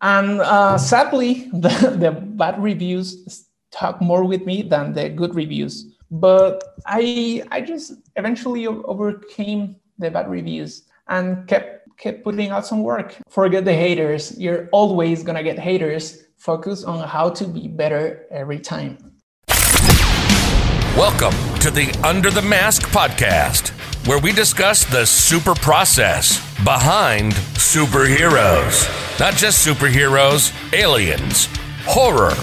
And uh, sadly, the, the bad reviews talk more with me than the good reviews. But I I just eventually overcame the bad reviews and kept kept putting out some work. Forget the haters. You're always gonna get haters. Focus on how to be better every time. Welcome to the Under the Mask podcast, where we discuss the super process behind superheroes. Not just superheroes, aliens, horror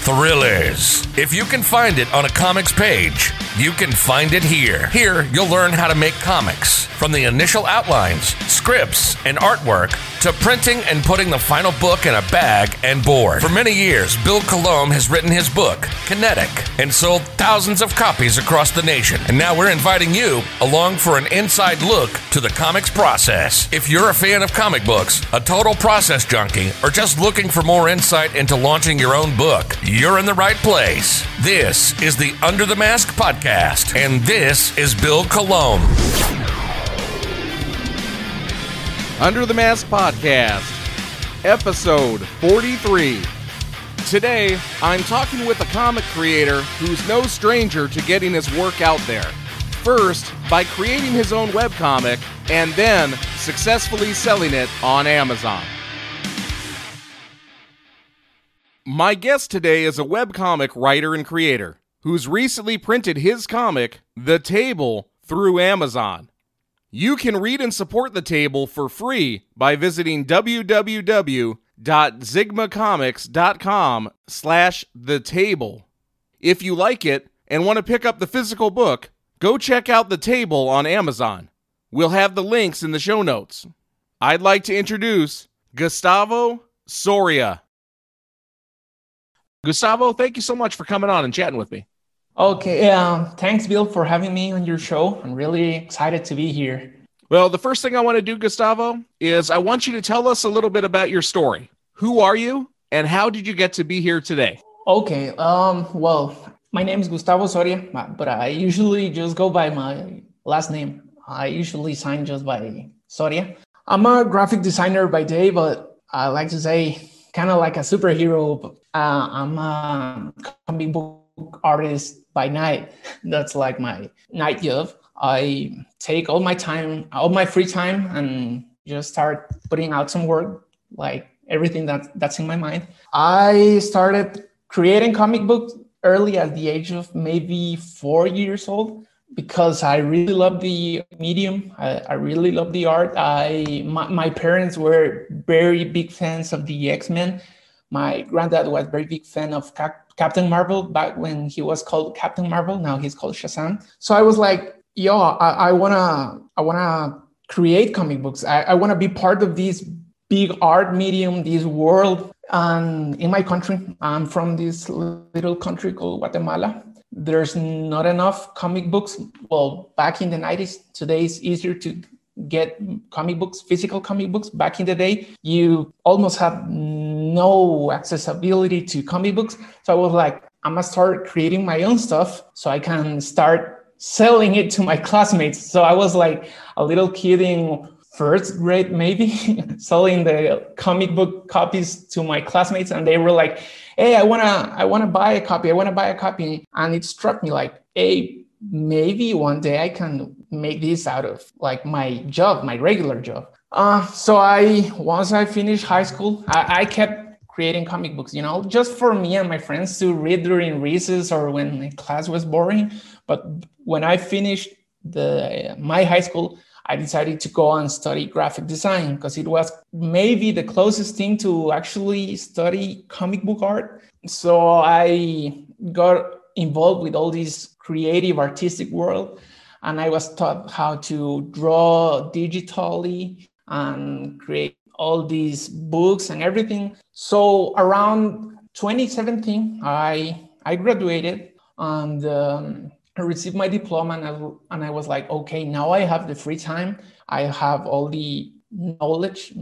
thrillers. If you can find it on a comics page, you can find it here. Here, you'll learn how to make comics from the initial outlines, scripts, and artwork to printing and putting the final book in a bag and board. For many years, Bill Colomb has written his book, Kinetic, and sold thousands of copies across the nation. And now we're inviting you along for an inside look to the comics process. If you're a fan of comic books, a total process junkie, or just looking for more insight into launching your own book, you're in the right place. This is the Under the Mask podcast, and this is Bill Colomb. Under the Mask podcast, episode 43. Today, I'm talking with a comic creator who's no stranger to getting his work out there. First, by creating his own webcomic, and then successfully selling it on Amazon. My guest today is a webcomic writer and creator who's recently printed his comic, The Table, through Amazon. You can read and support The Table for free by visiting www.zigmacomics.com slash The Table. If you like it and want to pick up the physical book, go check out The Table on Amazon. We'll have the links in the show notes. I'd like to introduce Gustavo Soria. Gustavo, thank you so much for coming on and chatting with me. Okay, um, thanks, Bill, for having me on your show. I'm really excited to be here. Well, the first thing I want to do, Gustavo, is I want you to tell us a little bit about your story. Who are you, and how did you get to be here today? Okay, um, well, my name is Gustavo Soria, but I usually just go by my last name. I usually sign just by Soria. I'm a graphic designer by day, but I like to say kind of like a superhero. Uh, I'm a comic book artist by night. That's like my night job. I take all my time, all my free time, and just start putting out some work, like everything that that's in my mind. I started creating comic books early at the age of maybe four years old because I really love the medium. I, I really love the art. I my, my parents were very big fans of the X Men. My granddad was very big fan of Cap- Captain Marvel back when he was called Captain Marvel. Now he's called Shazam. So I was like, yo, I, I wanna I wanna create comic books. I, I wanna be part of this big art medium, this world. And in my country, I'm from this little country called Guatemala there's not enough comic books. Well, back in the 90s, today it's easier to get comic books, physical comic books. Back in the day, you almost have no accessibility to comic books. So I was like, I'm gonna start creating my own stuff so I can start selling it to my classmates. So I was like a little kid in first grade, maybe selling the comic book copies to my classmates, and they were like, hey, I wanna, I wanna buy a copy. I wanna buy a copy. And it struck me like, hey, maybe one day I can make this out of like my job, my regular job. Uh, so I once I finished high school, I, I kept creating comic books, you know, just for me and my friends to read during recess or when class was boring. But when I finished the my high school, I decided to go and study graphic design because it was maybe the closest thing to actually study comic book art. So I got involved with all this creative artistic world and I was taught how to draw digitally and create all these books and everything. So around 2017, I I graduated and um, I received my diploma and I, and I was like, okay, now I have the free time. I have all the knowledge.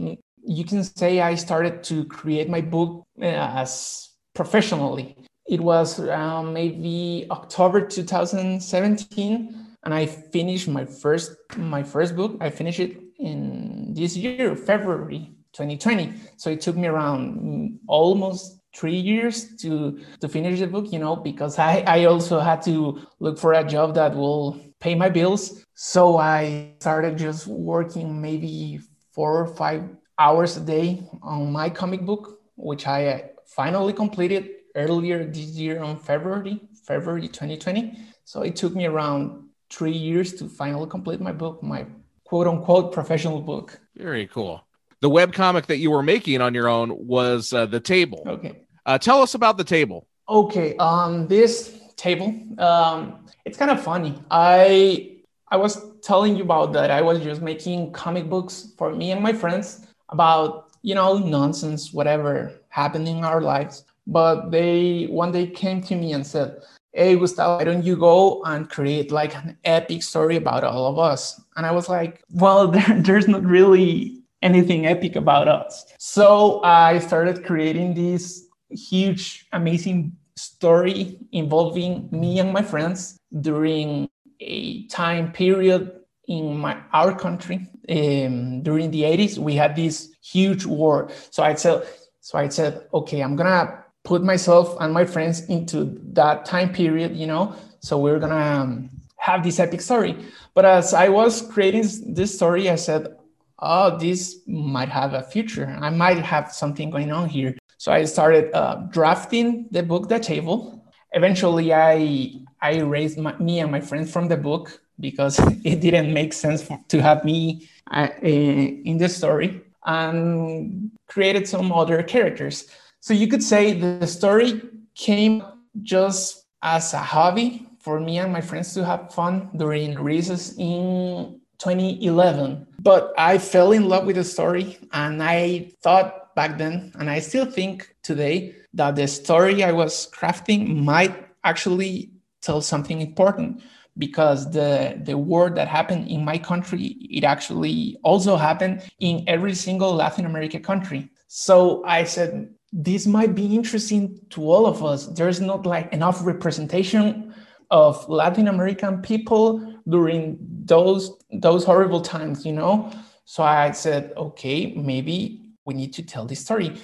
You can say I started to create my book uh, as professionally. It was around maybe October 2017, and I finished my first my first book. I finished it in this year, February 2020. So it took me around almost three years to to finish the book you know because i i also had to look for a job that will pay my bills so i started just working maybe four or five hours a day on my comic book which i uh, finally completed earlier this year on february february 2020 so it took me around three years to finally complete my book my quote unquote professional book very cool the web comic that you were making on your own was uh, the table. Okay. Uh, tell us about the table. Okay. Um, this table, um, it's kind of funny. I I was telling you about that. I was just making comic books for me and my friends about you know nonsense, whatever happened in our lives. But they one day came to me and said, "Hey, Gustavo, why don't you go and create like an epic story about all of us?" And I was like, "Well, there, there's not really anything epic about us. So I started creating this huge, amazing story involving me and my friends during a time period in my our country. Um, during the 80s, we had this huge war. So I said, so I said, okay, I'm gonna put myself and my friends into that time period, you know. So we're gonna um, have this epic story. But as I was creating this story, I said, oh, this might have a future. I might have something going on here. So I started uh, drafting the book, The Table. Eventually, I I erased my, me and my friends from the book because it didn't make sense for, to have me uh, in the story and created some other characters. So you could say the story came just as a hobby for me and my friends to have fun during recess in 2011. But I fell in love with the story and I thought back then, and I still think today, that the story I was crafting might actually tell something important because the the war that happened in my country it actually also happened in every single latin american country so i said this might be interesting to all of us. There's not like enough representation of latin american people during those those horrible times you know? So i said okay maybe we need to tell this story.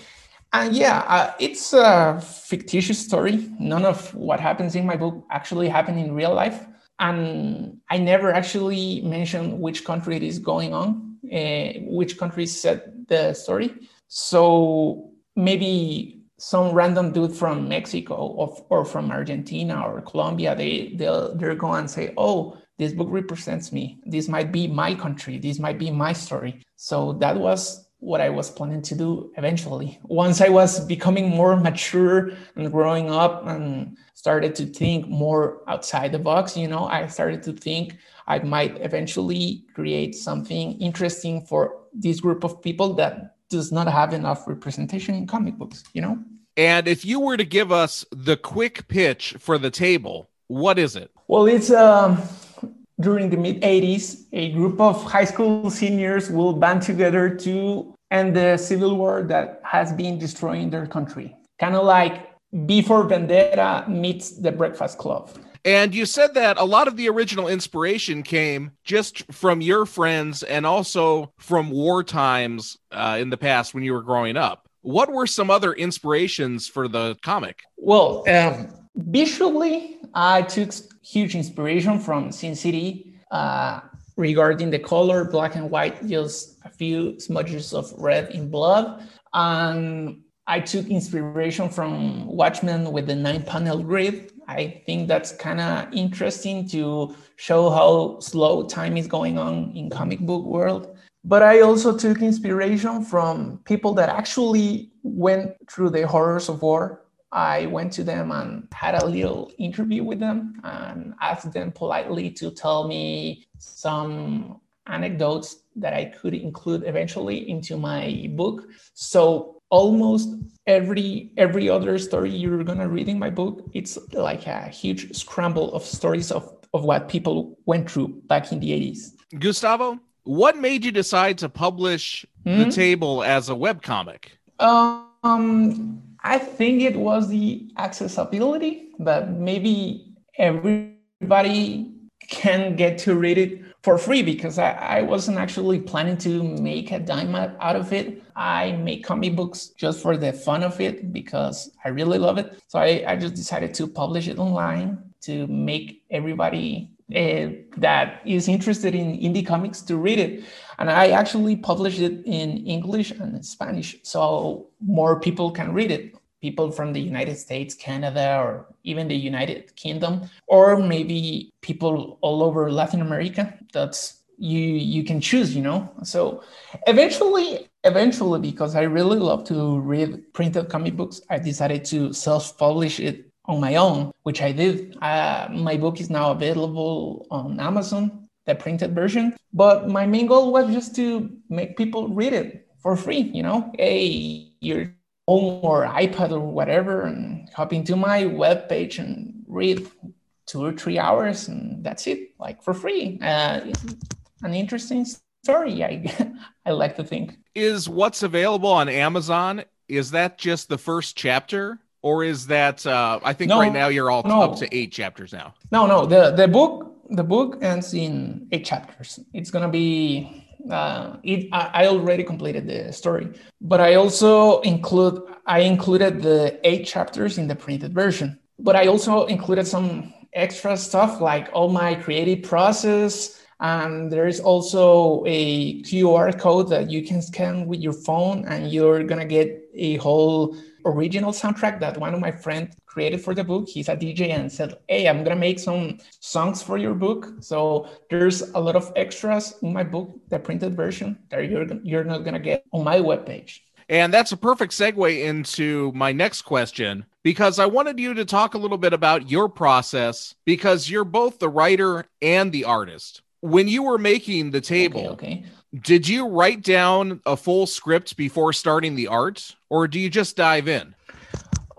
And yeah uh, it's a fictitious story. None of what happens in my book actually happened in real life. And i never actually mentioned which country it is going on uh, which country set the story. So maybe some random dude from mexico or, or from argentina or colombia they they'll they're going and say oh this book represents me. This might be my country. This might be my story. So that was what I was planning to do eventually. Once I was becoming more mature and growing up and started to think more outside the box, you know, I started to think I might eventually create something interesting for this group of people that does not have enough representation in comic books, you know? And if you were to give us the quick pitch for the table, what is it? Well, it's um during the mid 80s, a group of high school seniors will band together to end the civil war that has been destroying their country. Kind of like Before for Vendetta meets the Breakfast Club. And you said that a lot of the original inspiration came just from your friends and also from war times uh, in the past when you were growing up. What were some other inspirations for the comic? Well, um, visually, I took huge inspiration from Sin City uh, regarding the color, black and white, just a few smudges of red in blood. And I took inspiration from Watchmen with the nine panel grid. I think that's kind of interesting to show how slow time is going on in comic book world. But I also took inspiration from people that actually went through the horrors of war I went to them and had a little interview with them and asked them politely to tell me some anecdotes that I could include eventually into my book. So almost every every other story you're gonna read in my book, it's like a huge scramble of stories of, of what people went through back in the 80s. Gustavo, what made you decide to publish mm-hmm. the table as a web comic? Um I think it was the accessibility that maybe everybody can get to read it for free because I, I wasn't actually planning to make a dime out of it. I make comic books just for the fun of it because I really love it. So I, I just decided to publish it online to make everybody uh, that is interested in indie comics to read it. And I actually published it in English and Spanish so more people can read it. People from the United States, Canada, or even the United Kingdom, or maybe people all over Latin America. That's you you can choose, you know. So eventually, eventually, because I really love to read printed comic books, I decided to self-publish it on my own, which I did. Uh, my book is now available on Amazon, the printed version. But my main goal was just to make people read it for free. You know, hey, your home or iPad or whatever, and hop into my web page and read two or three hours, and that's it, like for free. Uh, an interesting story. I I like to think. Is what's available on Amazon? Is that just the first chapter? or is that uh, I think no, right now you're all no. up to eight chapters now. No, no, the the book the book ends in eight chapters. It's gonna be uh, it. I, I already completed the story, but I also include I included the eight chapters in the printed version. But I also included some extra stuff like all my creative process. And there is also a QR code that you can scan with your phone, and you're gonna get a whole original soundtrack that one of my friends created for the book. He's a DJ and said, Hey, I'm going to make some songs for your book. So there's a lot of extras in my book, the printed version that you're, you're not going to get on my webpage. And that's a perfect segue into my next question because I wanted you to talk a little bit about your process because you're both the writer and the artist. When you were making the table, okay, okay. Did you write down a full script before starting the art, or do you just dive in?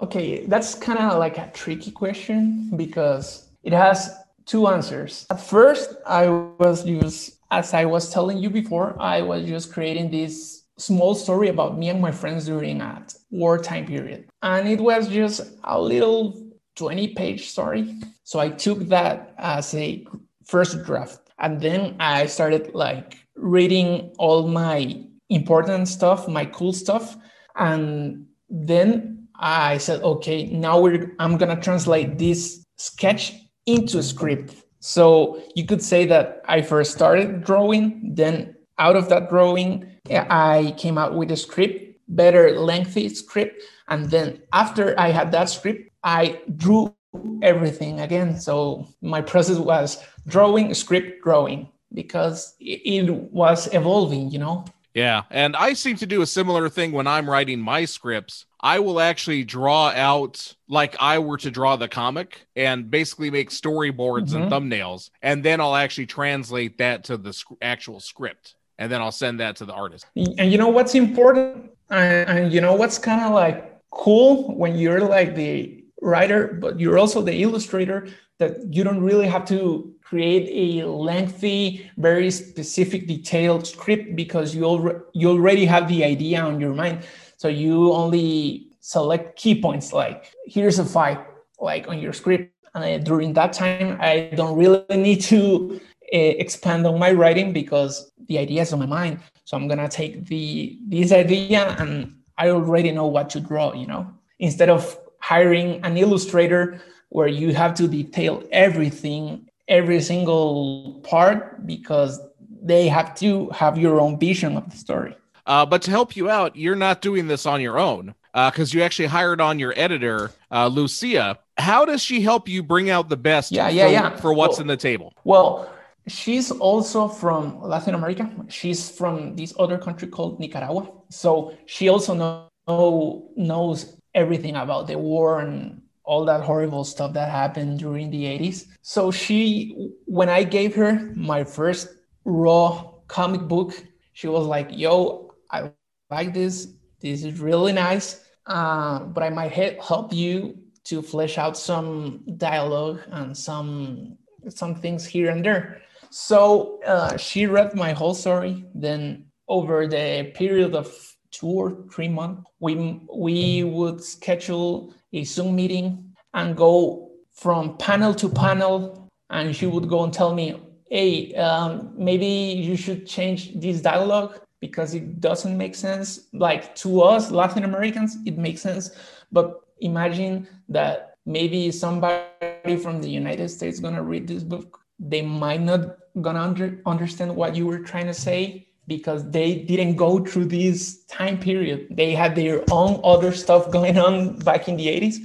Okay, that's kind of like a tricky question because it has two answers. At first, I was just, as I was telling you before, I was just creating this small story about me and my friends during a wartime period. And it was just a little 20 page story. So I took that as a first draft. And then I started like reading all my important stuff, my cool stuff. And then I said, okay, now we're, I'm going to translate this sketch into a script. So you could say that I first started drawing, then out of that drawing, I came out with a script, better lengthy script. And then after I had that script, I drew everything again. So my process was drawing, script, drawing because it was evolving, you know? Yeah. And I seem to do a similar thing when I'm writing my scripts. I will actually draw out like I were to draw the comic and basically make storyboards mm-hmm. and thumbnails. And then I'll actually translate that to the sc- actual script. And then I'll send that to the artist. And you know what's important? And, and you know what's kind of like cool when you're like the writer, but you're also the illustrator that you don't really have to create a lengthy, very specific, detailed script because you, al- you already have the idea on your mind. So you only select key points like here's a fight, like on your script. And during that time, I don't really need to uh, expand on my writing because the idea is on my mind. So I'm gonna take the this idea and I already know what to draw. You know, instead of hiring an illustrator where you have to detail everything, every single part, because they have to have your own vision of the story. Uh, but to help you out, you're not doing this on your own because uh, you actually hired on your editor, uh, Lucia. How does she help you bring out the best yeah, yeah, for, yeah. for what's well, in the table? Well, she's also from Latin America. She's from this other country called Nicaragua. So she also know, knows everything about the war and all that horrible stuff that happened during the 80s. So she, when I gave her my first raw comic book, she was like, yo, I like this. This is really nice. Uh, but I might help you to flesh out some dialogue and some some things here and there. So uh, she read my whole story. Then over the period of two or three months, we we would schedule a Zoom meeting and go from panel to panel, and she would go and tell me, hey, um, maybe you should change this dialogue because it doesn't make sense. Like to us, Latin Americans, it makes sense. But imagine that maybe somebody from the United States gonna read this book. They might not gonna under, understand what you were trying to say because they didn't go through this time period. They had their own other stuff going on back in the 80s.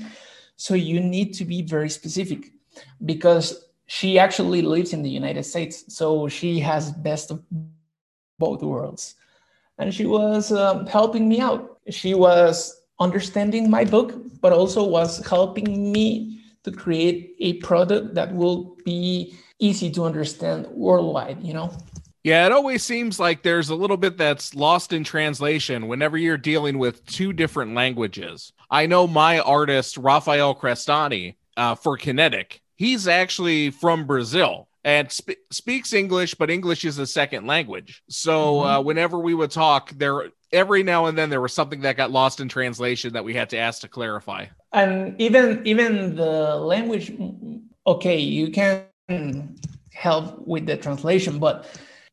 So you need to be very specific because she actually lives in the United States. So she has best of both worlds. And she was um, helping me out. She was understanding my book, but also was helping me to create a product that will be easy to understand worldwide, you know? Yeah, it always seems like there's a little bit that's lost in translation whenever you're dealing with two different languages. I know my artist, Rafael Crestani, uh, for Kinetic, he's actually from Brazil and sp- speaks English, but English is a second language. So mm-hmm. uh, whenever we would talk, there every now and then there was something that got lost in translation that we had to ask to clarify. And even even the language, okay, you can help with the translation, but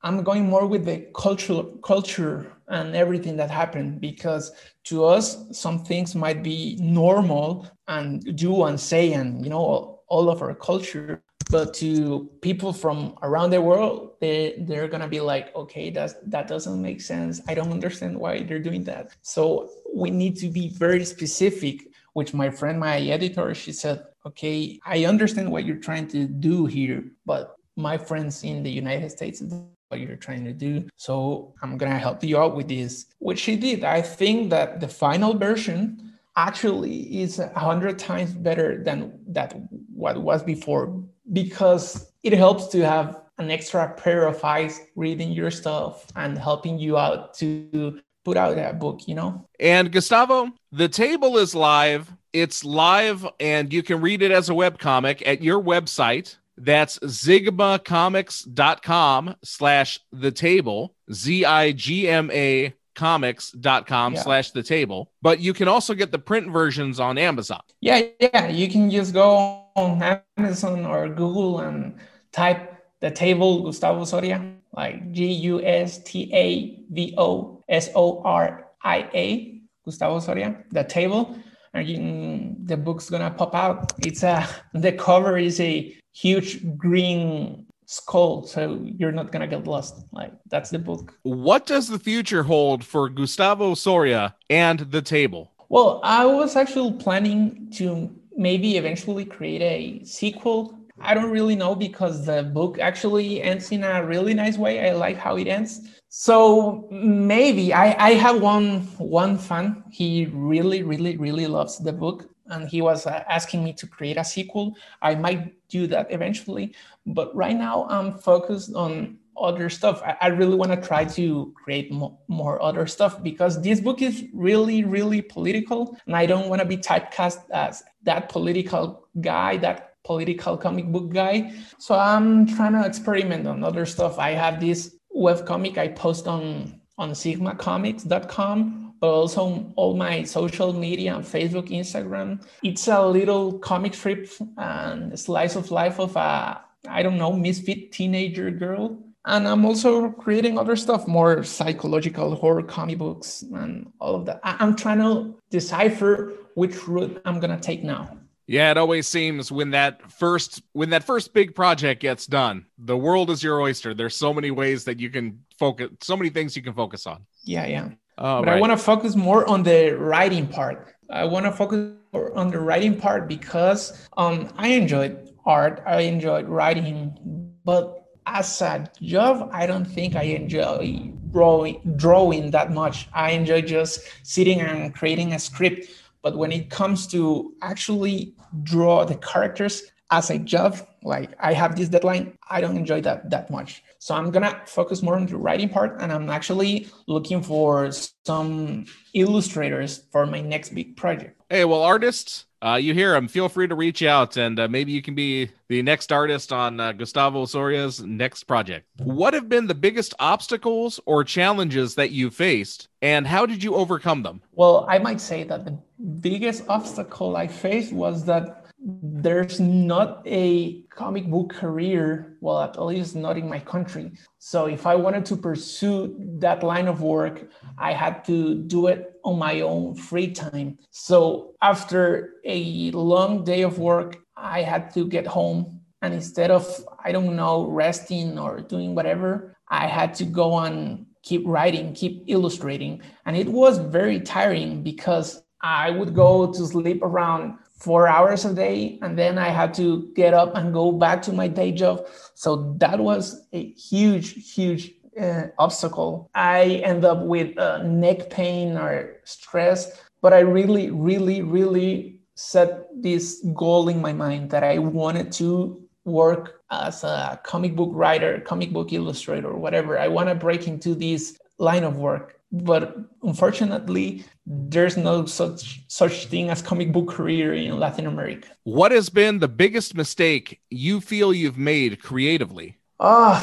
I'm going more with the cultural culture and everything that happened because to us some things might be normal and do and say and you know all of our culture but to people from around the world they they're gonna be like okay that's that doesn't make sense. I don't understand why they're doing that. So we need to be very specific which my friend my editor she said okay i understand what you're trying to do here but my friends in the united states what you're trying to do. So I'm going to help you out with this, which she did. I think that the final version actually is a hundred times better than that what was before because it helps to have an extra pair of eyes reading your stuff and helping you out to put out that book, you know? And Gustavo, the table is live. It's live and you can read it as a web comic at your website, that's zigmacomics.com slash the table, Z I G M A comics.com yeah. slash the table. But you can also get the print versions on Amazon. Yeah, yeah. You can just go on Amazon or Google and type the table Gustavo Soria, like G U S T A V O S O R I A, Gustavo Soria, the table. And you, the book's gonna pop out. It's a the cover is a huge green skull so you're not gonna get lost. Like that's the book. What does the future hold for gustavo soria and the table? Well i was actually planning to maybe eventually create a sequel. I don't really know because the book actually ends in a really nice way. I like how it ends. So maybe i i have one one fan. He really really really loves the book and he was uh, asking me to create a sequel. I might do that eventually, but right now I'm focused on other stuff. I, I really want to try to create mo- more other stuff because this book is really, really political, and I don't want to be typecast as that political guy, that political comic book guy. So I'm trying to experiment on other stuff. I have this web comic I post on on zigmacomics.com but also all my social media on Facebook, Instagram. It's a little comic strip and slice of life of a, I don't know, misfit teenager girl. And I'm also creating other stuff, more psychological horror comic books and all of that. I'm trying to decipher which route I'm going to take now. Yeah, it always seems when that first when that first big project gets done, the world is your oyster. There's so many ways that you can focus, so many things you can focus on. Yeah, yeah. Oh, but right. I want to focus more on the writing part. I want to focus on the writing part because um, I enjoyed art, I enjoyed writing, but as a job, I don't think I enjoy drawing, drawing that much. I enjoy just sitting and creating a script. But when it comes to actually draw the characters as a job, like I have this deadline, I don't enjoy that that much. So I'm gonna focus more on the writing part, and I'm actually looking for some illustrators for my next big project. Hey, well, artists, uh, you hear them. Feel free to reach out, and uh, maybe you can be the next artist on uh, Gustavo Soria's next project. What have been the biggest obstacles or challenges that you faced, and how did you overcome them? Well, I might say that the biggest obstacle I faced was that there's not a comic book career, well, at least not in my country. So if I wanted to pursue that line of work, I had to do it on my own free time. So after a long day of work, I had to get home. And instead of, I don't know, resting or doing whatever, I had to go on keep writing, keep illustrating. And it was very tiring because I would go to sleep around four hours a day and then I had to get up and go back to my day job. So that was a huge, huge uh, obstacle. I end up with uh, neck pain or stress, but I really, really, really set this goal in my mind that I wanted to work as a comic book writer, comic book illustrator, whatever. I want to break into this line of work. But unfortunately, there's no such such thing as comic book career in Latin America. What has been the biggest mistake you feel you've made creatively? Oh,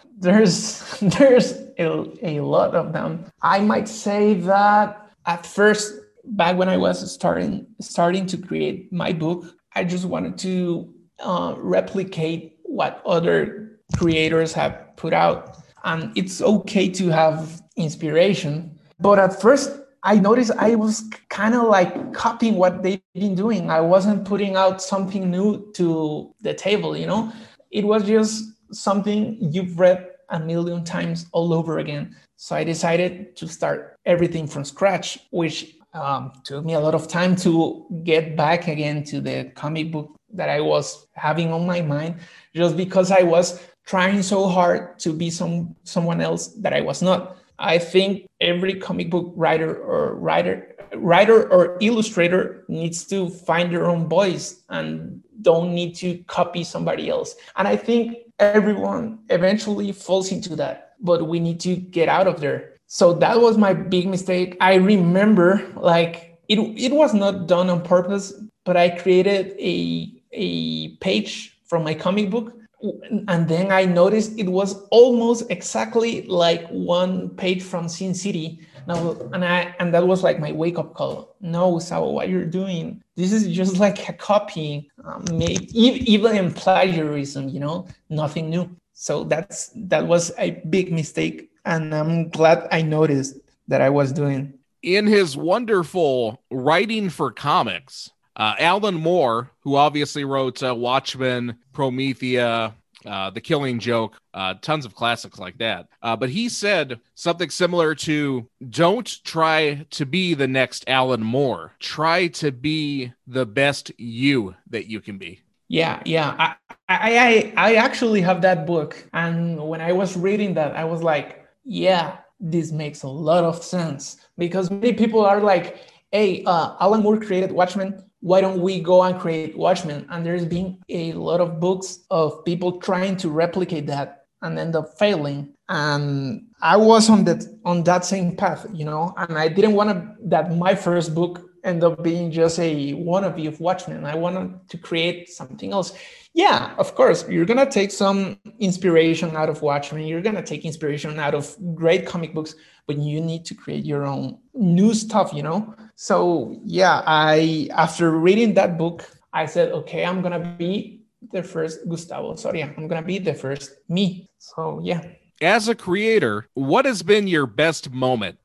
there's there's a, a lot of them. I might say that at first, back when I was starting starting to create my book, I just wanted to uh, replicate what other creators have put out. And it's okay to have inspiration. But at first, I noticed I was kind of like copying what they've been doing. I wasn't putting out something new to the table, you know? It was just something you've read a million times all over again. So I decided to start everything from scratch, which um, took me a lot of time to get back again to the comic book that I was having on my mind just because I was trying so hard to be some someone else that I was not. I think every comic book writer or writer writer or illustrator needs to find their own voice and don't need to copy somebody else. And I think everyone eventually falls into that, but we need to get out of there. So that was my big mistake. I remember like it it was not done on purpose, but I created a a page from my comic book and then I noticed it was almost exactly like one page from Sin City. Now, and I and that was like my wake up call. No, Sao, what you're doing? This is just like a copy, um, even in plagiarism. You know, nothing new. So that's that was a big mistake, and I'm glad I noticed that I was doing. In his wonderful writing for comics, uh, Alan Moore, who obviously wrote uh, Watchmen, Promethea, uh, The Killing Joke, uh, tons of classics like that. Uh, but he said something similar to Don't try to be the next Alan Moore. Try to be the best you that you can be. Yeah, yeah. I, I, I, I actually have that book. And when I was reading that, I was like, yeah, this makes a lot of sense. Because many people are like, hey, uh, Alan Moore created Watchmen why don't we go and create Watchmen? And there's been a lot of books of people trying to replicate that and end up failing. And I was on that on that same path, you know, and I didn't want to, that my first book end up being just a wannabe of Watchmen. I wanted to create something else. Yeah, of course, you're gonna take some inspiration out of Watchmen. You're gonna take inspiration out of great comic books, but you need to create your own new stuff, you know? So yeah, I after reading that book, I said, okay, I'm gonna be the first Gustavo Soria. I'm gonna be the first me. So yeah. As a creator, what has been your best moment?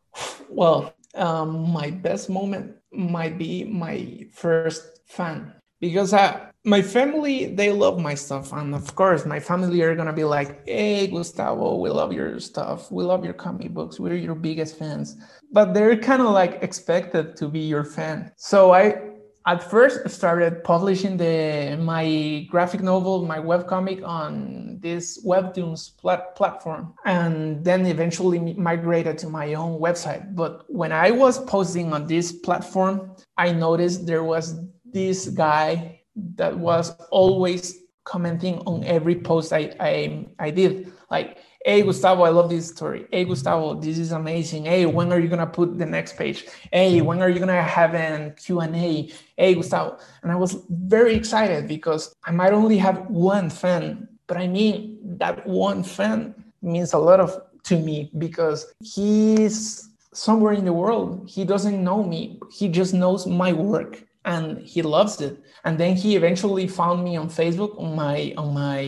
Well, um, my best moment might be my first fan because I, my family they love my stuff and of course my family are gonna be like hey gustavo we love your stuff we love your comic books we're your biggest fans but they're kind of like expected to be your fan. So i at first started publishing the my graphic novel my webcomic on this webtoons plat- platform and then eventually migrated to my own website. But when i was posting on this platform i noticed there was this guy that was always commenting on every post I, I, I did. Like, hey, Gustavo, I love this story. Hey, Gustavo, this is amazing. Hey, when are you going to put the next page? Hey, when are you going to have an Q&A? Hey, Gustavo. And I was very excited because I might only have one fan, but I mean, that one fan means a lot of to me because he's somewhere in the world. He doesn't know me. He just knows my work and he loves it. And then he eventually found me on Facebook on my on my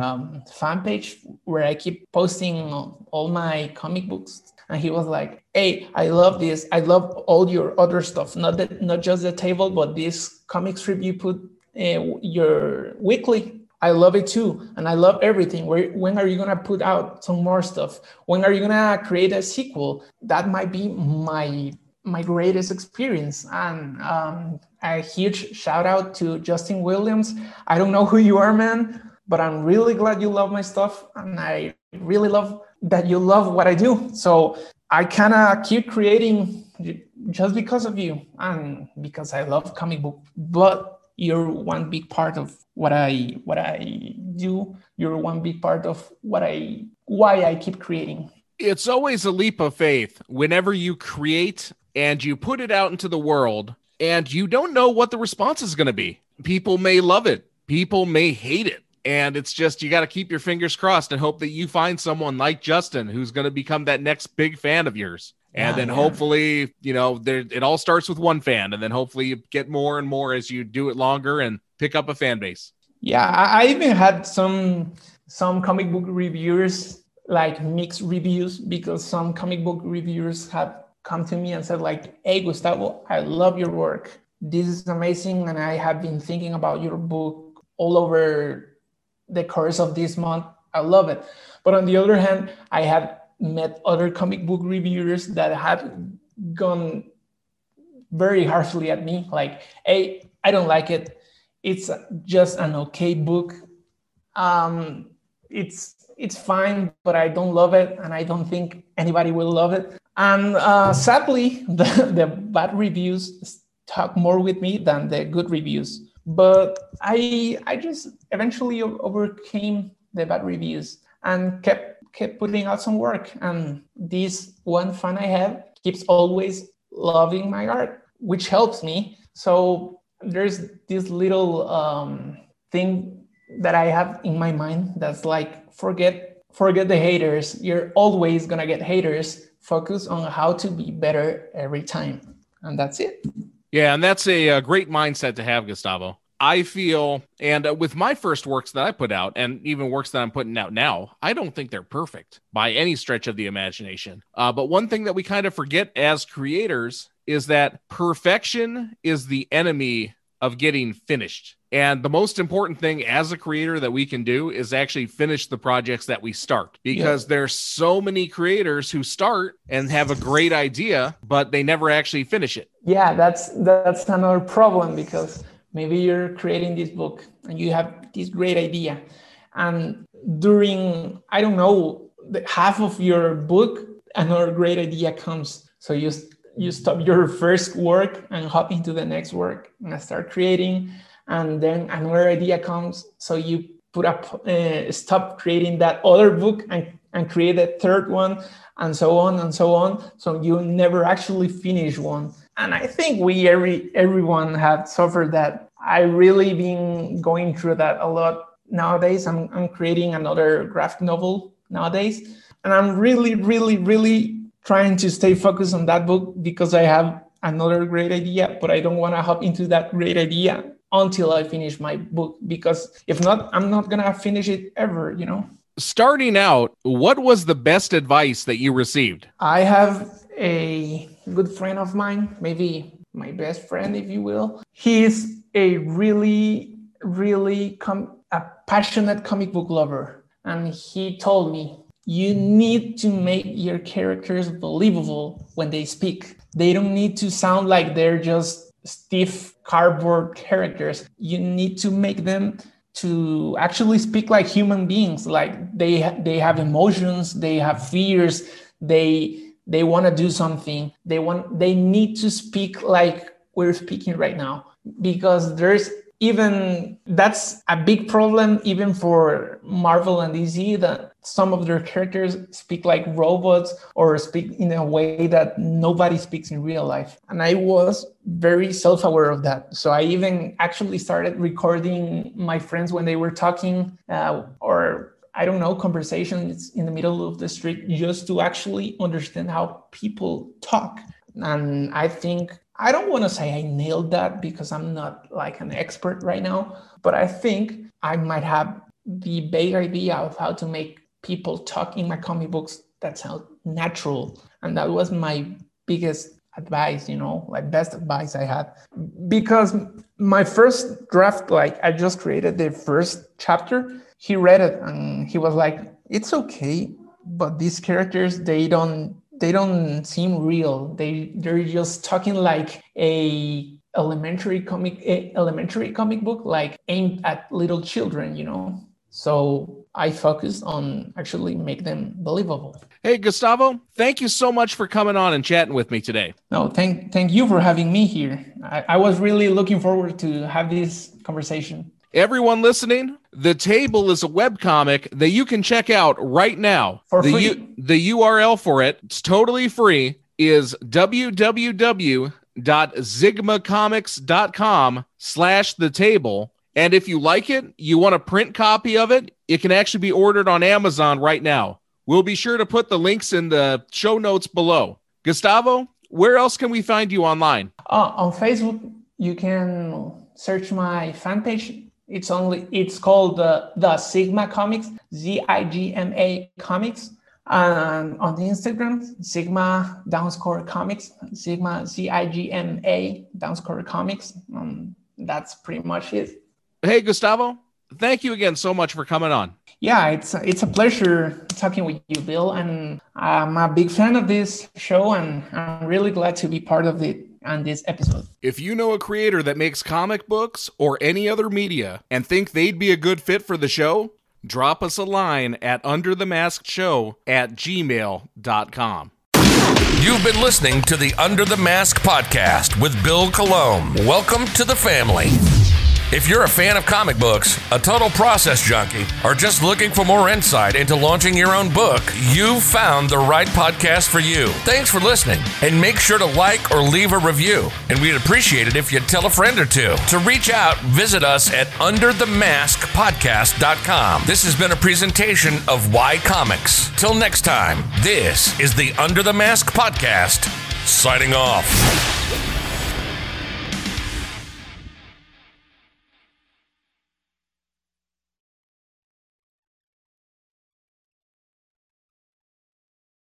um, fan page where I keep posting all my comic books. And he was like, "Hey, I love this. I love all your other stuff. Not that, not just the table, but this comic strip you put uh, your weekly. I love it too, and I love everything. Where, when are you gonna put out some more stuff? When are you gonna create a sequel? That might be my my greatest experience. And um, a huge shout out to Justin Williams. I don't know who you are, man, but I'm really glad you love my stuff. And I really love that you love what I do. So I kind of keep creating just because of you and because I love comic book. But you're one big part of what I what I do. You're one big part of what I why I keep creating. It's always a leap of faith whenever you create and you put it out into the world and you don't know what the response is going to be. People may love it, people may hate it. And it's just you got to keep your fingers crossed and hope that you find someone like Justin who's going to become that next big fan of yours. And yeah, then yeah. hopefully, you know, there it all starts with one fan, and then hopefully you get more and more as you do it longer and pick up a fan base. Yeah, I even had some some comic book reviewers like mixed reviews because some comic book reviewers have come to me and said like, "Hey, Gustavo, I love your work. This is amazing, and I have been thinking about your book all over the course of this month. I love it." But on the other hand, I have met other comic book reviewers that have gone very harshly at me, like, "Hey, I don't like it. It's just an okay book. Um, it's it's fine, but I don't love it, and I don't think anybody will love it." And uh, sadly, the, the bad reviews talk more with me than the good reviews. But I, I just eventually overcame the bad reviews and kept kept putting out some work. And this one fan I have keeps always loving my art, which helps me. So there's this little um, thing that I have in my mind that's like forget forget the haters. You're always gonna get haters focus on how to be better every time. And that's it. Yeah, and that's a, a great mindset to have, Gustavo. I feel, and uh, with my first works that I put out, and even works that I'm putting out now, I don't think they're perfect by any stretch of the imagination. Uh, but one thing that we kind of forget as creators is that perfection is the enemy of getting finished. And the most important thing as a creator that we can do is actually finish the projects that we start because yeah. there's so many creators who start and have a great idea, but they never actually finish it. Yeah, that's that's another problem because maybe you're creating this book and you have this great idea and during I don't know the half of your book another great idea comes so you you stop your first work and hop into the next work and start creating and then another idea comes so you put up uh, stop creating that other book and, and create a third one and so on and so on so you never actually finish one. And i think we every everyone have suffered that. I really been going through that a lot nowadays. I'm, I'm creating another graphic novel nowadays. And i'm really really really trying to stay focused on that book because i have another great idea but i don't want to hop into that great idea until I finish my book because if not, I'm not gonna finish it ever, you know. Starting out, what was the best advice that you received? I have a good friend of mine, maybe my best friend, if you will. He's a really, really com- a passionate comic book lover. And he told me, you need to make your characters believable when they speak. They don't need to sound like they're just stiff cardboard characters. You need to make them to actually speak like human beings. Like they they have emotions, they have fears, they they want to do something. They want they need to speak like we're speaking right now because there's even that's a big problem even for Marvel and DC that some of their characters speak like robots or speak in a way that nobody speaks in real life. And I was very self-aware of that. So I even actually started recording my friends when they were talking uh, or I don't know, conversations in the middle of the street just to actually understand how people talk. And I think I don't want to say I nailed that because I'm not like an expert right now, but I think I might have the vague idea of how to make people talk in my comic books that sound natural. And that was my biggest advice, you know, like best advice I had. Because my first draft, like I just created the first chapter, he read it and he was like, it's okay, but these characters, they don't they don't seem real. They they're just talking like a elementary comic a elementary comic book like aimed at little children, you know. So I focused on actually make them believable. Hey Gustavo, thank you so much for coming on and chatting with me today. No, thank thank you for having me here. I, I was really looking forward to have this conversation. Everyone listening, The Table is a webcomic that you can check out right now. For the, free. U- the URL for it, it's totally free, is www.zigmacomics.com slash the table. And if you like it, you want a print copy of it, it can actually be ordered on Amazon right now. We'll be sure to put the links in the show notes below. Gustavo, where else can we find you online? Uh, on Facebook, you can search my fan page. It's only it's called uh, the Zigma Comics, Z I G M A Comics. And on Instagram, Zigma Downscore Comics, Zigma Z I G M A Downscore Comics. Um, that's pretty much it. Hey, Gustavo, thank you again so much for coming on. Yeah, it's it's a pleasure talking with you, Bill, and I'm a big fan of this show, and I'm really glad to be part of it on this episode. If you know a creator that makes comic books or any other media and think they'd be a good fit for the show, drop us a line at underthemaskshow at gmail.com. You've been listening to the Under the Mask podcast with Bill Colomb. Welcome to the family. If you're a fan of comic books, a total process junkie, or just looking for more insight into launching your own book, you've found the right podcast for you. Thanks for listening, and make sure to like or leave a review. And we'd appreciate it if you'd tell a friend or two. To reach out, visit us at underthemaskpodcast.com. This has been a presentation of Why Comics. Till next time, this is the Under the Mask podcast, signing off.